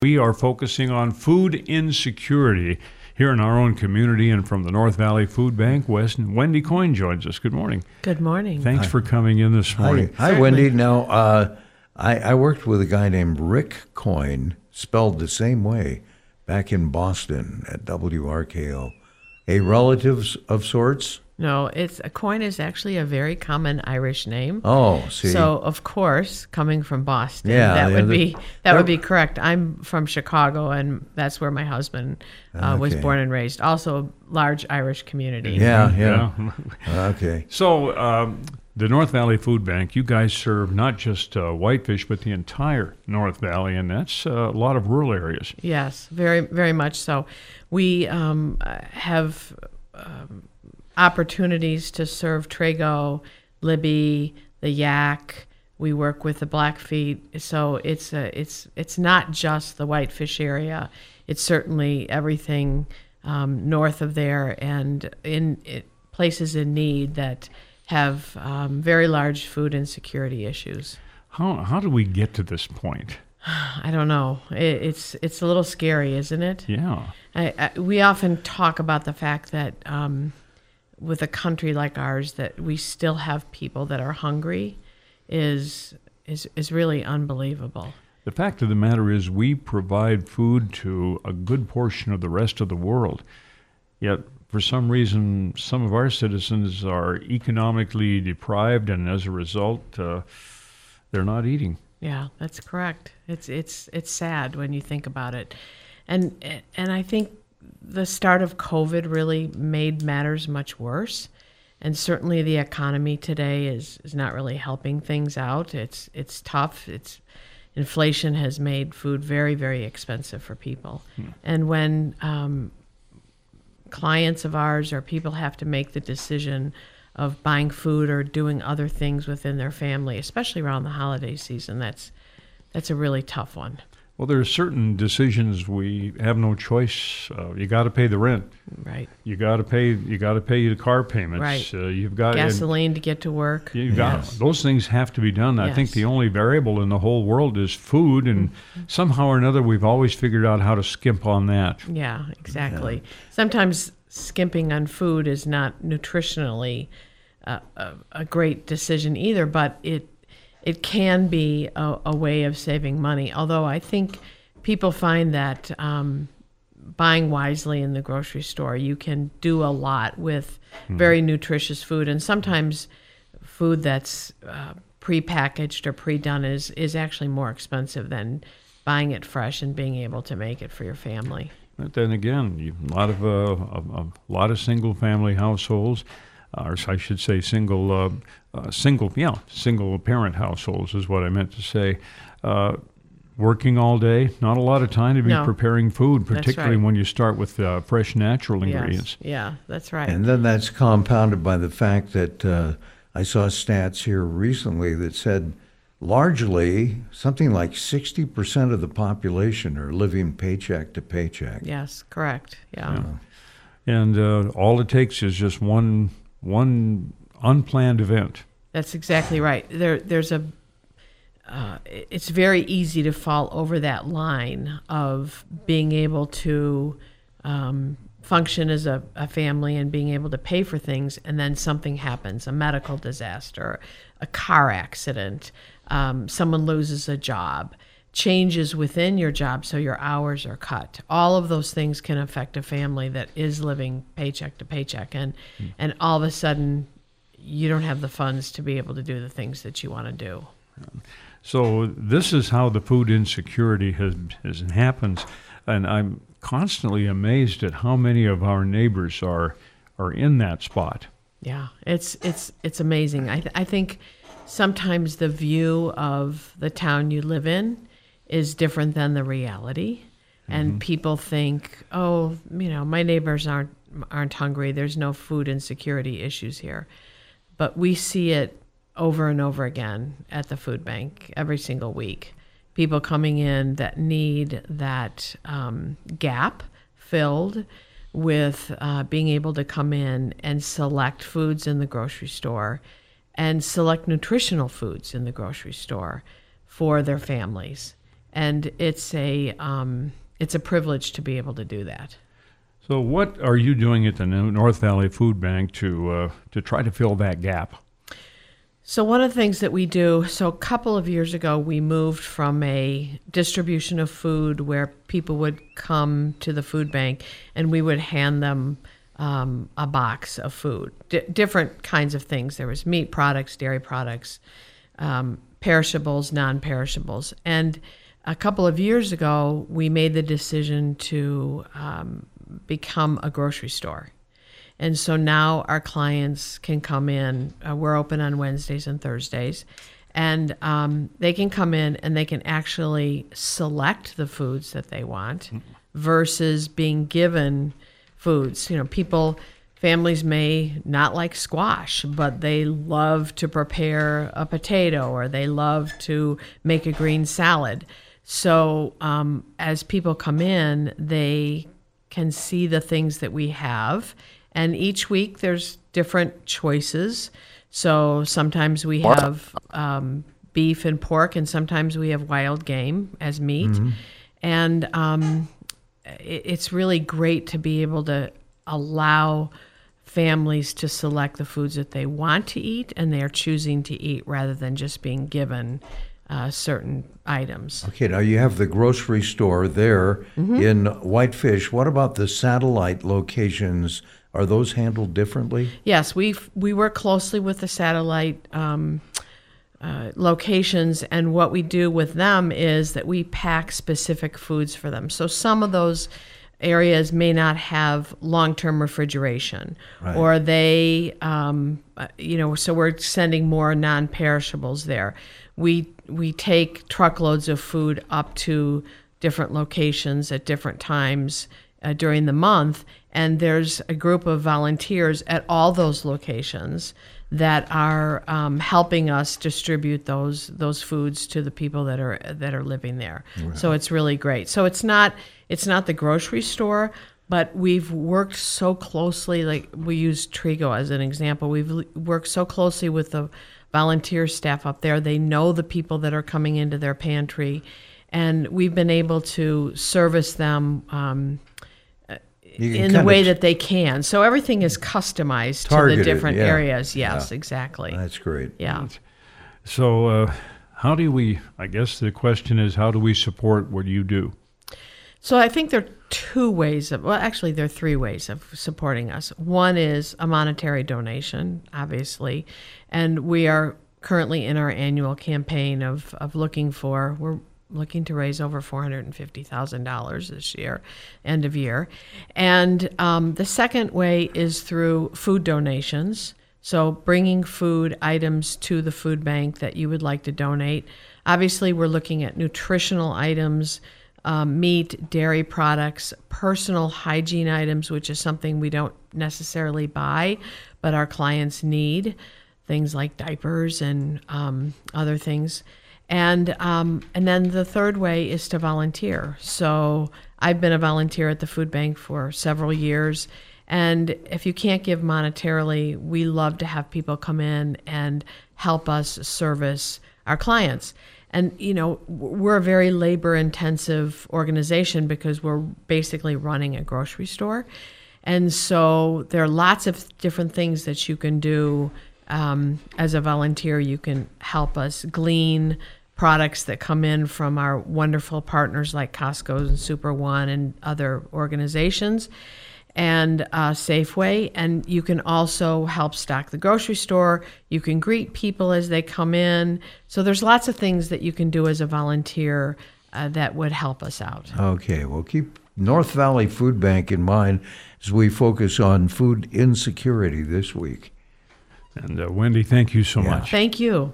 We are focusing on food insecurity here in our own community and from the North Valley Food Bank. West Wendy Coyne joins us. Good morning. Good morning. Thanks for coming in this Hi, morning. hi Wendy. Now, uh, I, I worked with a guy named Rick Coyne, spelled the same way, back in Boston at WRKO. A relative of sorts? No, it's a Coyne is actually a very common Irish name. Oh, see. So of course, coming from Boston, Yeah, that would be that would be correct. I'm from Chicago, and that's where my husband uh, was born and raised. Also, a large Irish community. yeah, yeah. Yeah. Okay. So, um, the North Valley Food Bank, you guys serve not just uh, Whitefish, but the entire North Valley, and that's uh, a lot of rural areas. Yes, very, very much so. We um, have um, opportunities to serve Trego, Libby, the Yaak. We work with the Blackfeet, so it's a, it's it's not just the Whitefish area. It's certainly everything um, north of there and in it, places in need that have um, very large food insecurity issues. How, how do we get to this point? I don't know. It, it's it's a little scary, isn't it? Yeah. I, I, we often talk about the fact that um, with a country like ours, that we still have people that are hungry, is is is really unbelievable. The fact of the matter is, we provide food to a good portion of the rest of the world. Yet, for some reason, some of our citizens are economically deprived, and as a result, uh, they're not eating. Yeah, that's correct. It's it's it's sad when you think about it, and and I think the start of COVID really made matters much worse, and certainly the economy today is is not really helping things out. It's it's tough. It's inflation has made food very very expensive for people, and when um, clients of ours or people have to make the decision of buying food or doing other things within their family, especially around the holiday season, that's that's a really tough one. Well, there are certain decisions we have no choice. Uh, you got to pay the rent. Right. You got to pay. You got to pay the car payments. Right. Uh, you've got and Gasoline to get to work. You got those things have to be done. I think the only variable in the whole world is food, and somehow or another, we've always figured out how to skimp on that. Yeah, exactly. Sometimes skimping on food is not nutritionally uh, a, a great decision either, but it it can be a, a way of saving money. Although I think people find that um, buying wisely in the grocery store, you can do a lot with very nutritious food, and sometimes food that's uh, prepackaged or pre-done is is actually more expensive than buying it fresh and being able to make it for your family. But then again, you, a lot of uh, a, a lot of single-family households, or I should say, single, uh, uh, single, yeah, single-parent households is what I meant to say. Uh, working all day, not a lot of time to be No. preparing food, particularly right. when you start with uh, fresh, natural Yes. ingredients. Yeah, that's right. And then that's compounded by the fact that uh, I saw stats here recently that said largely something like 60% of the population are living paycheck to paycheck. yes, correct. Yeah. And uh, all it takes is just one one unplanned event. That's exactly right. There, there's a. Uh, it's very easy to fall over that line of being able to um, function as a, a family and being able to pay for things, and then something happens a medical disaster, a car accident, um, someone loses a job, changes within your job so your hours are cut. All of those things can affect a family that is living paycheck to paycheck, and, hmm. and all of a sudden, you don't have the funds to be able to do the things that you want to do. So this is how the food insecurity has, has happens, and I'm constantly amazed at how many of our neighbors are are in that spot. Yeah, it's it's it's amazing. I th- I think sometimes the view of the town you live in is different than the reality, and people think, oh, you know, my neighbors aren't aren't hungry. There's no food insecurity issues here, but we see it over and over again at the food bank every single week. People coming in that need that um, gap filled with uh, being able to come in and select foods in the grocery store and select nutritional foods in the grocery store for their families. And it's a um, it's a privilege to be able to do that. So, what are you doing at the North Valley Food Bank to uh, to try to fill that gap? So one of the things that we do, so a couple of years ago, we moved from a distribution of food where people would come to the food bank and we would hand them um, a box of food, D- different kinds of things. There was meat products, dairy products, um, perishables, non-perishables, and a couple of years ago, we made the decision to um, become a grocery store. And so now our clients can come in. Uh, we're open on Wednesdays and Thursdays. And um, they can come in and they can actually select the foods that they want versus being given foods. You know, people, families may not like squash, but they love to prepare a potato or they love to make a green salad. So um, as people come in, they can see the things that we have. And each week there's different choices. So sometimes we have um, beef and pork, and sometimes we have wild game as meat. And um, it, it's really great to be able to allow families to select the foods that they want to eat and they are choosing to eat rather than just being given uh, certain items. Okay, now you have the grocery store there Mm-hmm. in Whitefish. What about the satellite locations? Are those handled differently? Yes, we we work closely with the satellite um, uh, locations, and what we do with them is that we pack specific foods for them. So some of those areas may not have long-term refrigeration, Right. or they, um, uh, you know, so we're sending more non-perishables there. We we take truckloads of food up to different locations at different times uh, during the month, and there's a group of volunteers at all those locations that are um, helping us distribute those those foods to the people that are that are living there. So it's really great. So it's not it's not the grocery store, but we've worked so closely. Like we use Trego as an example. We've worked so closely with the volunteer staff up there. They know the people that are coming into their pantry, and we've been able to service them. Um, in the way that they can. So everything is customized to the different yeah. areas. Yes, Yeah. exactly. That's great. yeah. So, uh, how do we? I guess the question is, how do we support what you do? So I think there are two ways of, well, actually, there are three ways of supporting us. One is a monetary donation, obviously, and we are currently in our annual campaign of, of looking for, we're looking to raise over $450,000 this year, end of year. And um, the second way is through food donations. So bringing food items to the food bank that you would like to donate. Obviously, we're looking at nutritional items, um, meat, dairy products, personal hygiene items, which is something we don't necessarily buy, but our clients need, things like diapers and um, other things. And um, and then the third way is to volunteer. So I've been a volunteer at the food bank for several years, and if you can't give monetarily, we love to have people come in and help us service our clients. And you know, we're a very labor-intensive organization because we're basically running a grocery store, and so there are lots of different things that you can do um, as a volunteer. You can help us glean products that come in from our wonderful partners like Costco and Super One and other organizations and uh, Safeway. And you can also help stock the grocery store. You can greet people as they come in. So there's lots of things that you can do as a volunteer uh, that would help us out. Okay, well, keep North Valley Food Bank in mind as we focus on food insecurity this week. And uh, Wendy, thank you so Yeah. much. Thank you.